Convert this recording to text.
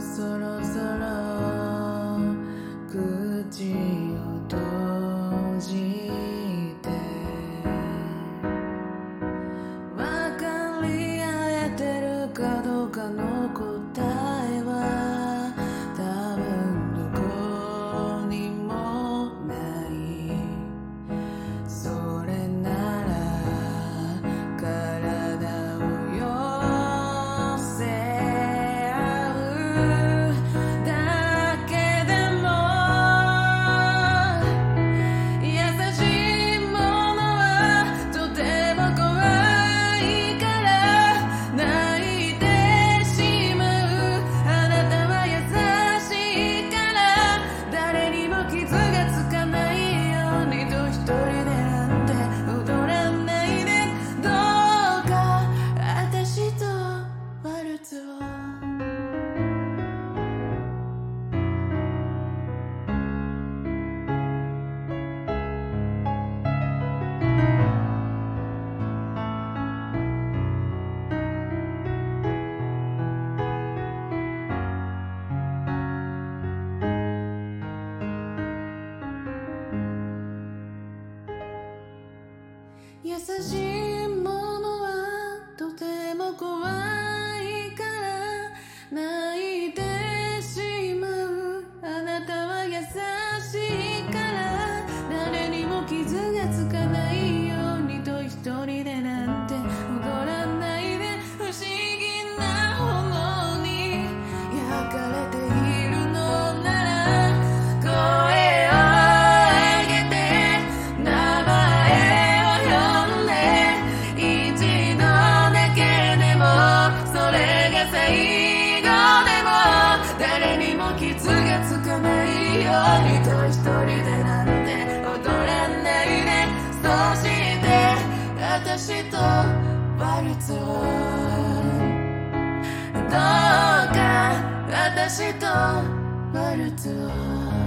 そろそろ口優しいものはとても怖い誰にも傷がつかないようにと一人でなんて踊らないでそして私とバルツをどうか私とバルツを